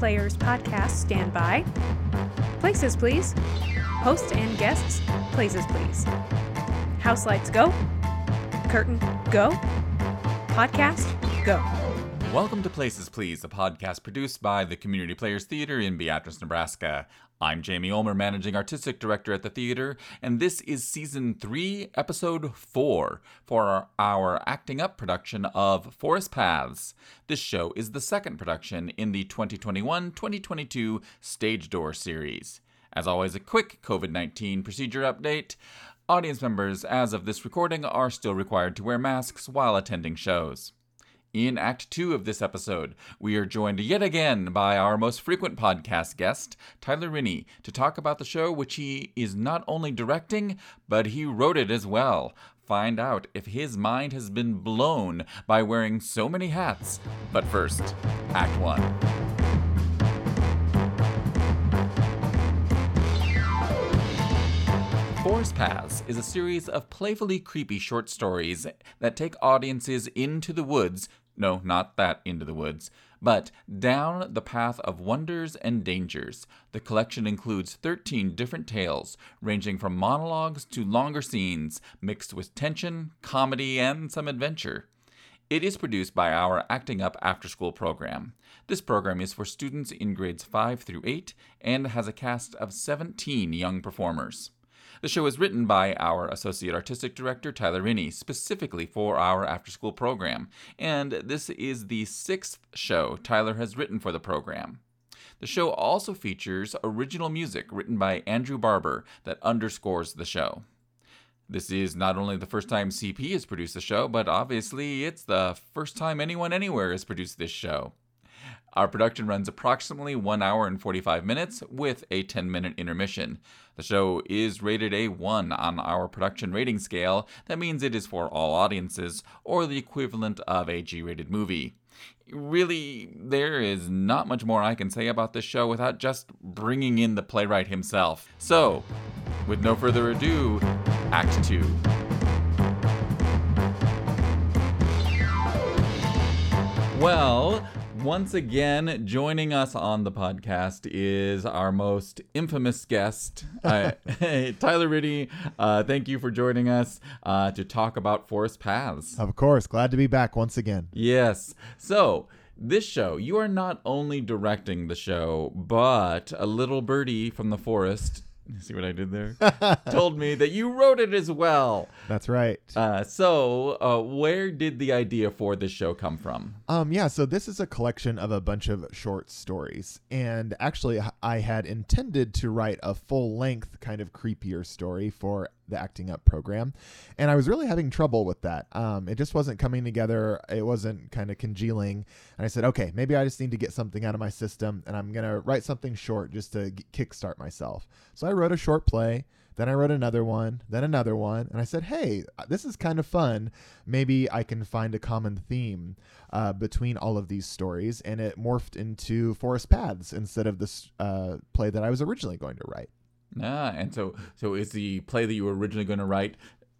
Players podcast stand by. Places, please. Host and guests, places, please. House lights go. Curtain go. Podcast go. Welcome to Places Please, a podcast produced by the Community Players Theater in Beatrice, Nebraska. I'm Jamie Ulmer, Managing Artistic Director at the theater, and this is Season 3, Episode 4 for our Acting Up production of Forest Paths. This show is the second production in the 2021 2022 Stage Door series. As always, a quick COVID 19 procedure update. Audience members, as of this recording, are still required to wear masks while attending shows. In Act 2 of this episode, we are joined yet again by our most frequent podcast guest, Tyler Rinney, to talk about the show which he is not only directing, but he wrote it as well. Find out if his mind has been blown by wearing so many hats. But first, Act 1. Forest Paths is a series of playfully creepy short stories that take audiences into the woods. No, not that into the woods, but down the path of wonders and dangers. The collection includes 13 different tales, ranging from monologues to longer scenes, mixed with tension, comedy, and some adventure. It is produced by our Acting Up After School program. This program is for students in grades 5 through 8 and has a cast of 17 young performers. The show is written by our Associate Artistic Director, Tyler Rinney, specifically for our after school program, and this is the sixth show Tyler has written for the program. The show also features original music written by Andrew Barber that underscores the show. This is not only the first time CP has produced the show, but obviously it's the first time anyone anywhere has produced this show. Our production runs approximately 1 hour and 45 minutes with a 10 minute intermission. The show is rated a 1 on our production rating scale. That means it is for all audiences, or the equivalent of a G rated movie. Really, there is not much more I can say about this show without just bringing in the playwright himself. So, with no further ado, Act 2. Well, once again, joining us on the podcast is our most infamous guest, uh, Tyler Rinney. Uh, thank you for joining us uh, to talk about Forest Paths. Of course, glad to be back once again. Yes. So, this show, you are not only directing the show, but a little birdie from the forest. See what I did there? Told me that you wrote it as well. That's right. Uh, so, uh, where did the idea for this show come from? Um, yeah, so this is a collection of a bunch of short stories. And actually, I had intended to write a full length, kind of creepier story for the Acting Up program. And I was really having trouble with that. Um, it just wasn't coming together, it wasn't kind of congealing. And I said, okay, maybe I just need to get something out of my system and I'm going to write something short just to g- kickstart myself. So I wrote a short play. Then I wrote another one, then another one, and I said, "Hey, this is kind of fun. Maybe I can find a common theme uh, between all of these stories." And it morphed into Forest Paths instead of this uh, play that I was originally going to write. Ah, and so so is the play that you were originally going to write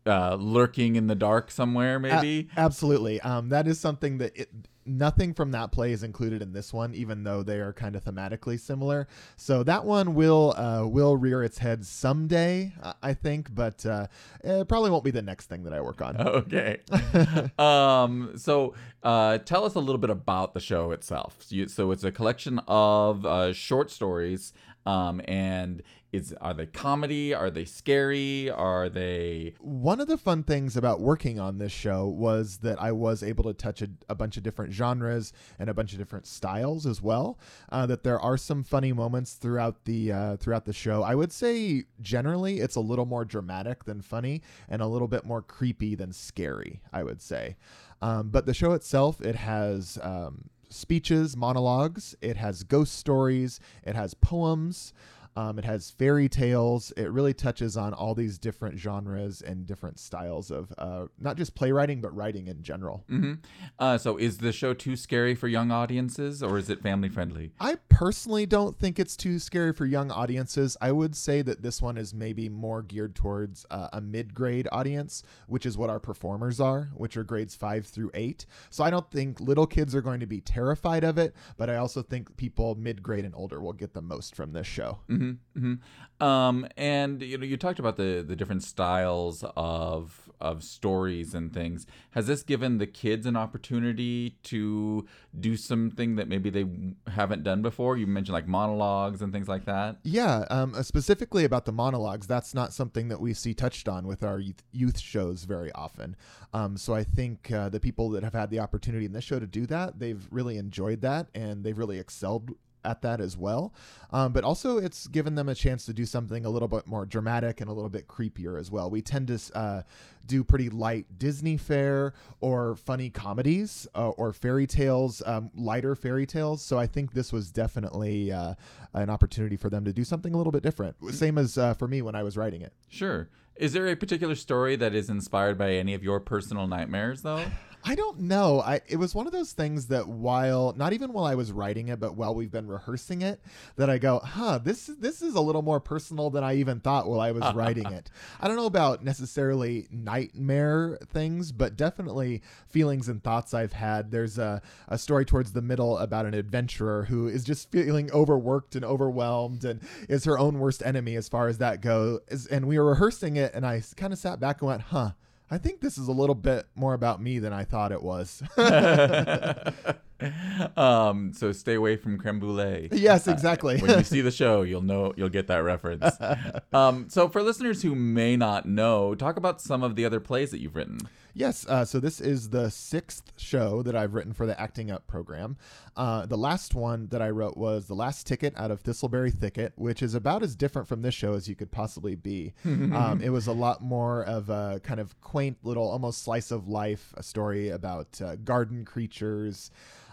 uh, lurking in the dark somewhere, maybe? A- absolutely. Um, that is something that it, nothing from that play is included in this one, even though they are kind of thematically similar. So that one will uh, will rear its head someday, I think, but uh, it probably won't be the next thing that I work on. Okay. um, so uh, tell us a little bit about the show itself. So, you, so it's a collection of uh, short stories. Um, and is are they comedy? Are they scary? Are they One of the fun things about working on this show was that I was able to touch a, a bunch of different genres and a bunch of different styles as well. Uh, that there are some funny moments throughout the uh, throughout the show. I would say generally it's a little more dramatic than funny and a little bit more creepy than scary. I would say, um, but the show itself it has. Um, speeches, monologues. It has ghost stories. It has poems. Um, it has fairy tales. It really touches on all these different genres and different styles of uh, not just playwriting, but writing in general. Mm-hmm. Uh, so is the show too scary for young audiences, or is it family friendly? I personally don't think it's too scary for young audiences. I would say that this one is maybe more geared towards uh, a mid grade audience, which is what our performers are, which are grades five through eight. So I don't think little kids are going to be terrified of it, but I also think people mid grade and older will get the most from this show. Hmm hmm Um, and you know, you talked about the the different styles of of stories and things. Has this given the kids an opportunity to do something that maybe they haven't done before? You mentioned like monologues and things like that. Yeah, um, uh, specifically about the monologues, that's not something that we see touched on with our youth, youth shows very often. Um, so I think uh, the people that have had the opportunity in this show to do that, they've really enjoyed that and they've really excelled at that as well. Um, but also, it's given them a chance to do something a little bit more dramatic and a little bit creepier as well. We tend to uh, do pretty light Disney fare or funny comedies uh, or fairy tales, um, lighter fairy tales. So I think this was definitely uh, an opportunity for them to do something a little bit different. Same as uh, for me when I was writing it. Sure. Is there a particular story that is inspired by any of your personal nightmares, though? I don't know. I it was one of those things that while not even while I was writing it, but while we've been rehearsing it, that I go, huh, this this is a little more personal than I even thought while I was writing it. I don't know about necessarily nightmare things, but definitely feelings and thoughts I've had. There's a, a story towards the middle about an adventurer who is just feeling overworked and overwhelmed and is her own worst enemy as far as that goes. And we were rehearsing it, and I kind of sat back and went, huh. I think this is a little bit more about me than I thought it was. um, so stay away from creme brulee. yes, exactly. when you see the show, you'll know you'll get that reference. Um, so for listeners who may not know, talk about some of the other plays that you've written. Yes, uh, so this is the sixth show that I've written for the Acting Up program. Uh, the last one that I wrote was The Last Ticket out of Thistleberry Thicket, which is about as different from this show as you could possibly be. um, it was a lot more of a kind of quaint little, almost slice of life a story about uh, garden creatures.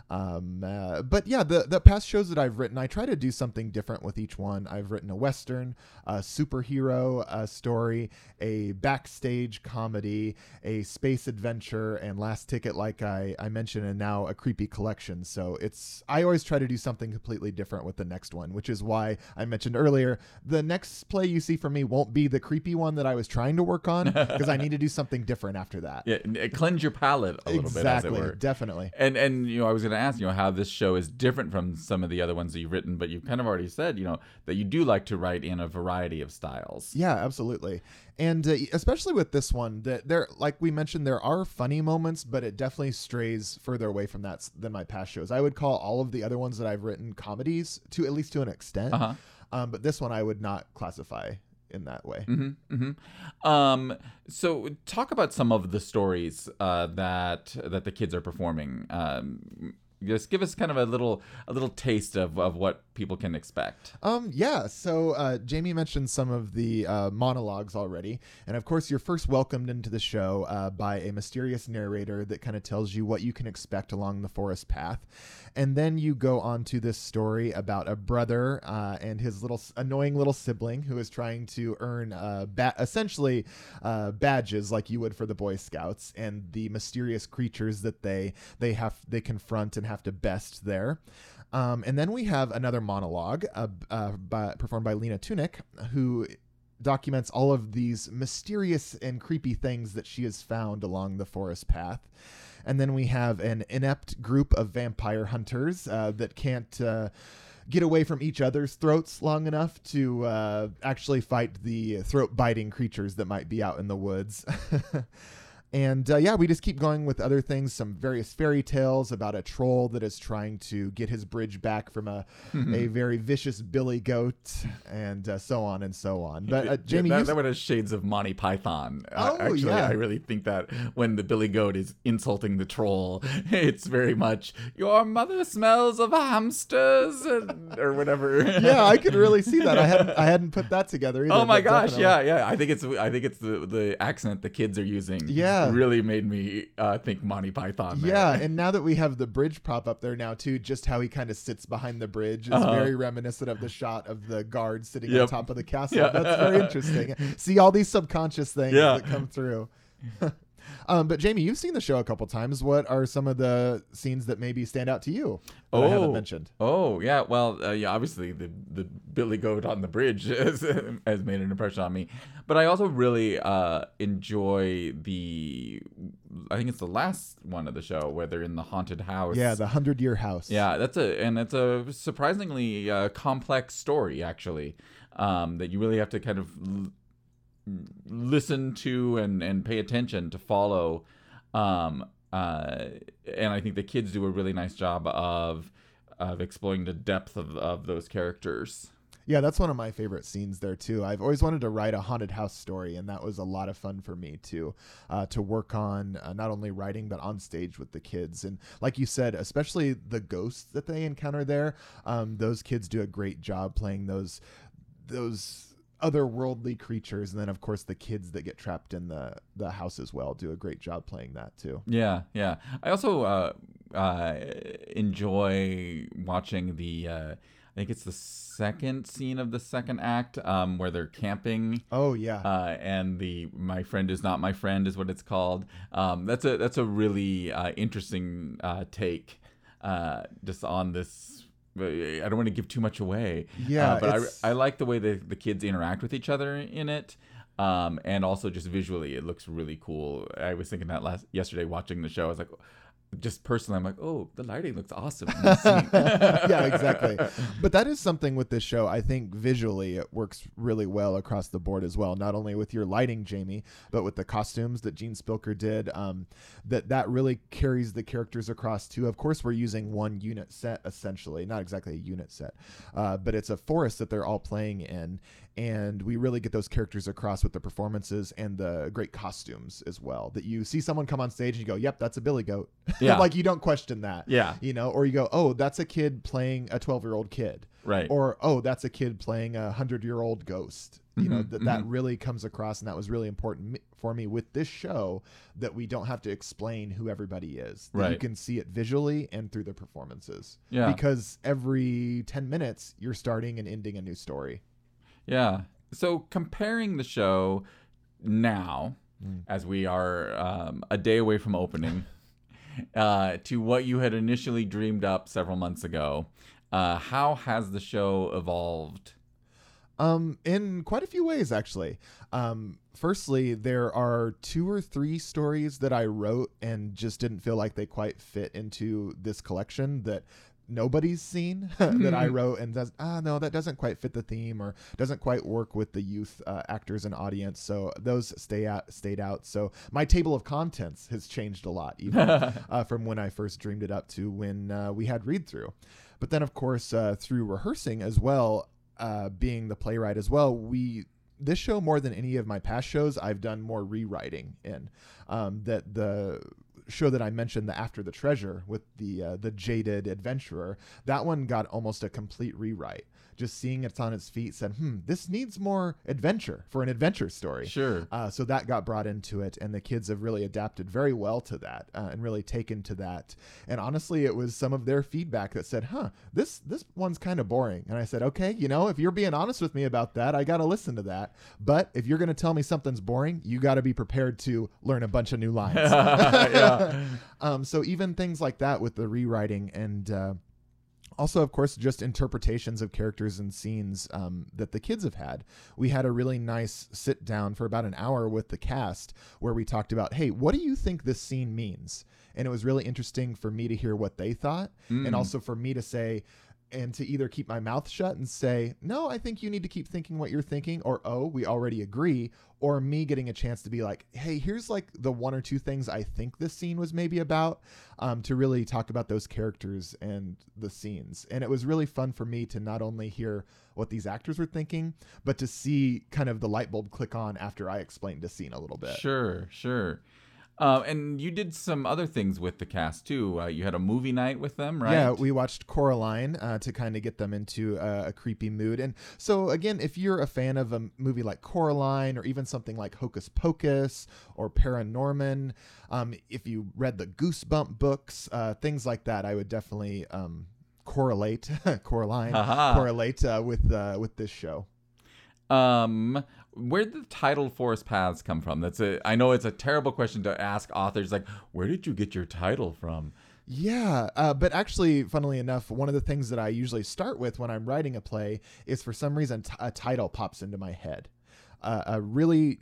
Um, uh, but yeah, the the past shows that I've written, I try to do something different with each one. I've written a western, a superhero uh, story, a backstage comedy, a space adventure, and Last Ticket, like I I mentioned, and now a creepy collection. So it's I always try to do something completely different with the next one, which is why I mentioned earlier the next play you see from me won't be the creepy one that I was trying to work on because I need to do something different after that. Yeah, uh, cleanse your palate a little exactly, bit, Exactly, definitely. And and you know, I was going to ask you know how this show is different from some of the other ones that you've written, but you've kind of already said you know that you do like to write in a variety of styles. Yeah, absolutely. And uh, especially with this one, that there, like we mentioned, there are funny moments, but it definitely strays further away from that than my past shows. I would call all of the other ones that I've written comedies to at least to an extent. Uh huh. Um, but this one I would not classify in that way. Mm-hmm, mm-hmm. Um, so talk about some of the stories uh, that that the kids are performing. Um, just give us kind of a little a little taste of, of what people can expect. Um, yeah. So uh, Jamie mentioned some of the uh, monologues already, and of course, you're first welcomed into the show uh, by a mysterious narrator that kind of tells you what you can expect along the forest path, and then you go on to this story about a brother uh, and his little annoying little sibling who is trying to earn uh, ba- essentially uh, badges like you would for the Boy Scouts, and the mysterious creatures that they they have they confront and have to best there. Um, and then we have another monologue uh, uh, by, performed by Lena Tunick, who documents all of these mysterious and creepy things that she has found along the forest path. And then we have an inept group of vampire hunters uh, that can't. Uh, Get away from each other's throats long enough to uh, actually fight the throat biting creatures that might be out in the woods. And uh, yeah, we just keep going with other things, some various fairy tales about a troll that is trying to get his bridge back from a, a very vicious billy goat, and uh, so on and so on. But uh, Yeah, Jamie, that, you, that one has shades of Monty Python. Uh, Oh, actually, yeah. I really think that when the Billy Goat is insulting the troll, it's very much your mother smells of hamsters and, or whatever. yeah, I could really see that. I hadn't I hadn't put that together either. Oh my gosh, definitely. yeah, yeah. I think it's I think it's the the accent the kids are using. Yeah. Really made me uh, think Monty Python. there. Yeah, and now that we have the bridge prop up there now too, just how he kind of sits behind the bridge is Uh-huh. very reminiscent of the shot of the guard sitting on top of the castle. Yeah. That's very interesting. See all these subconscious things Yeah. that come through. Um, but Jamie, you've seen the show a couple times. What are some of the scenes that maybe stand out to you that I haven't Oh. mentioned? Oh yeah, well uh, yeah, obviously the the Billy Goat on the bridge has, has made an impression on me, but I also really uh, enjoy the I think it's the last one of the show where they're in the haunted house. Yeah, the hundred year house. yeah, that's a and it's a surprisingly uh, complex story actually um, that you really have to kind of listen to and and pay attention to follow. Um, uh, and I think the kids do a really nice job of of exploring the depth of, of those characters. Yeah, that's one of my favorite scenes there too. I've always wanted to write a haunted house story, and that was a lot of fun for me too, uh, to work on uh, not only writing but on stage with the kids. And like you said, especially the ghosts that they encounter there, um, those kids do a great job playing those those otherworldly creatures. And then of course the kids that get trapped in the the house as well do a great job playing that too. Yeah, yeah. I also uh, uh, enjoy watching the. Uh, I think it's the second scene of the second act um, where they're camping. Oh yeah. uh, and the my friend is not my friend is what it's called. Um, that's a that's a really uh, interesting uh, take uh, just on this. I don't want to give too much away. Yeah, uh, but I, I like the way the the kids interact with each other in it. Um, and also just visually, it looks really cool. I was thinking that last yesterday watching the show. I was like, just personally, I'm like, oh, the lighting looks awesome. in this scene." yeah, exactly. But that is something with this show. I think visually it works really well across the board as well. Not only with your lighting, Jamie, but with the costumes that Gene Spilker did. Um, that that really carries the characters across too. Of course, we're using one unit set essentially, not exactly a unit set, uh, but it's a forest that they're all playing in, and we really get those characters across with the performances and the great costumes as well. That you see someone come on stage and you go, "Yep, that's a Billy Goat." Yeah. like you don't question that Yeah. you know or you go oh that's a kid playing a 12 year old kid Right. or oh that's a kid playing a 100 year old ghost you know Mhm, that that really comes across and that was really important for me with this show that we don't have to explain who everybody is that you can see it visually and through the performances Yeah. because every 10 minutes you're starting and ending a new story Yeah. So comparing the show now, Mm. as we are um, a day away from opening, uh, to what you had initially dreamed up several months ago, uh, how has the show evolved? Um, in quite a few ways, actually. Um, firstly, there are two or three stories that I wrote and just didn't feel like they quite fit into this collection that nobody's seen that I wrote and does ah no that doesn't quite fit the theme or doesn't quite work with the youth uh, actors and audience. So those stay out stayed out. So my table of contents has changed a lot even uh, from when I first dreamed it up to when uh, we had read through but then of course uh, through rehearsing as well uh, being the playwright as well, we this show more than any of my past shows, I've done more rewriting in. Um, that the show that I mentioned, the After the Treasure with the uh, the jaded adventurer, that one got almost a complete rewrite. Just seeing it's on its feet said, hmm, this needs more adventure for an adventure story. Sure. Uh, so that got brought into it, and the kids have really adapted very well to that uh, and really taken to that. And honestly, it was some of their feedback that said, "Huh, this this one's kind of boring." And I said, "Okay, you know, if you're being honest with me about that, I got to listen to that. But if you're going to tell me something's boring, you got to be prepared to learn a bunch of new lines." yeah. um, so even things like that with the rewriting and uh, also of course just interpretations of characters and scenes um, that the kids have had. We had a really nice sit down for about an hour with the cast where we talked about hey what do you think this scene means? And it was really interesting for me to hear what they thought and also for me to say and to either keep my mouth shut and say, no, I think you need to keep thinking what you're thinking, or oh, we already agree, or me getting a chance to be like, hey, here's like the one or two things I think this scene was maybe about, um, to really talk about those characters and the scenes. And it was really fun for me to not only hear what these actors were thinking, but to see kind of the light bulb click on after I explained a scene a little bit. Sure, sure. Uh, and you did some other things with the cast too. Uh, you had a movie night with them, right? Yeah, we watched Coraline uh, to kind of get them into uh, a creepy mood. And so, again, if you're a fan of a movie like Coraline or even something like Hocus Pocus or Paranorman, um, if you read the Goosebump books, uh, things like that, I would definitely um, correlate Coraline Haha. correlate uh, with uh, with this show. Um, where did the title Forest Paths come from? That's a. I know it's a terrible question to ask authors. Like, where did you get your title from? Yeah, uh, but actually, funnily enough, one of the things that I usually start with when I'm writing a play is for some reason t- a title pops into my head. Uh, a really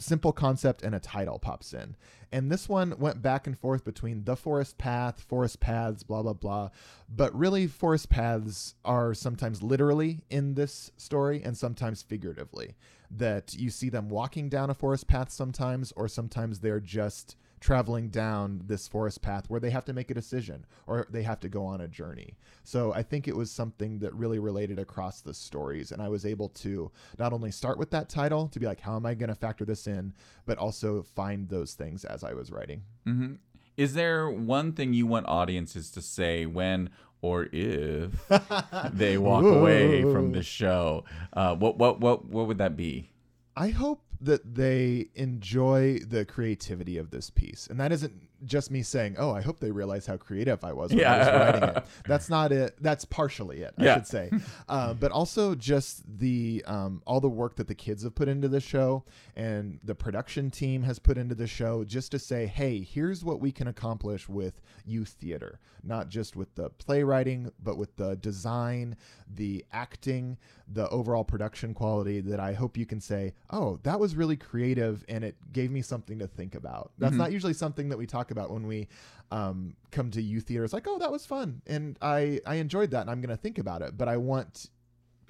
simple concept and a title pops in. And this one went back and forth between the forest path, forest paths, blah, blah, blah. But really, forest paths are sometimes literally in this story and sometimes figuratively. That you see them walking down a forest path sometimes, or sometimes they're just traveling down this forest path where they have to make a decision or they have to go on a journey. So I think it was something that really related across the stories. And I was able to not only start with that title to be like, how am I going to factor this in, but also find those things as I was writing. Mm-hmm. Is there one thing you want audiences to say when or if they walk away from the show? Uh, what what what what would that be? I hope that they enjoy the creativity of this piece. And that isn't just me saying, "Oh, I hope they realize how creative I was when yeah. I was writing it." That's not it. That's partially it, I should say. Uh, but also just the um, all the work that the kids have put into the show and the production team has put into the show, just to say, "Hey, here's what we can accomplish with youth theater, not just with the playwriting, but with the design, the acting, the overall production quality." That I hope you can say, "Oh, that was really creative, and it gave me something to think about." That's mm-hmm. not usually something that we talk about when we um, come to youth theater. It's like, oh, that was fun, and I I enjoyed that, and I'm going to think about it. But I want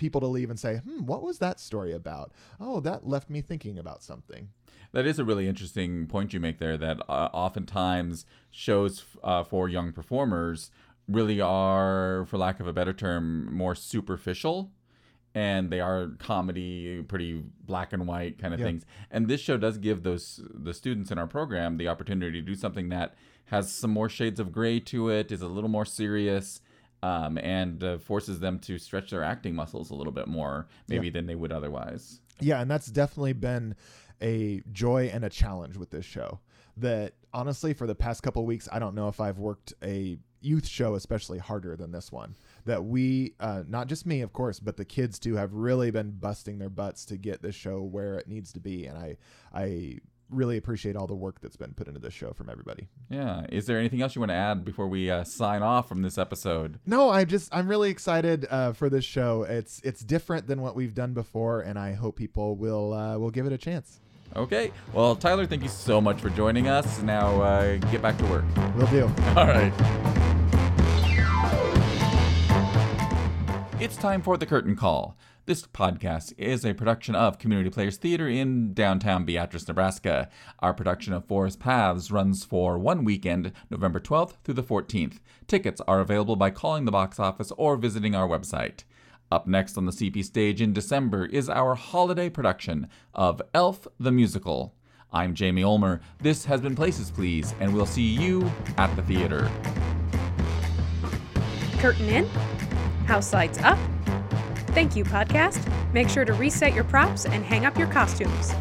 people to leave and say, hmm, what was that story about? Oh, that left me thinking about something. That is a really interesting point you make there. That uh, oftentimes shows uh, for young performers really are, for lack of a better term, more superficial and they are comedy, pretty black and white kind of yeah. things. And this show does give those the students in our program the opportunity to do something that has some more shades of gray to it, is a little more serious, um, and uh, forces them to stretch their acting muscles a little bit more, maybe yeah. than they would otherwise. Yeah, and that's definitely been a joy and a challenge with this show. That honestly, for the past couple weeks, I don't know if I've worked a youth show especially harder than this one that we uh, not just me of course but the kids too have really been busting their butts to get this show where it needs to be and i i really appreciate all the work that's been put into this show from everybody yeah is there anything else you want to add before we uh, sign off from this episode no i just i'm really excited uh, for this show it's it's different than what we've done before and i hope people will uh, will give it a chance Okay. Well, Tyler, thank you so much for joining us. Now, uh, get back to work. We'll do. All right. It's time for the curtain call. This podcast is a production of Community Players Theater in downtown Beatrice, Nebraska. Our production of Forest Paths runs for one weekend, November 12th through the 14th. Tickets are available by calling the box office or visiting our website. Up next on the CP stage in December is our holiday production of Elf the Musical. I'm Jamie Ulmer. This has been Places Please, and we'll see you at the theater. Curtain in House lights up. Thank you, podcast. Make sure to reset your props and hang up your costumes.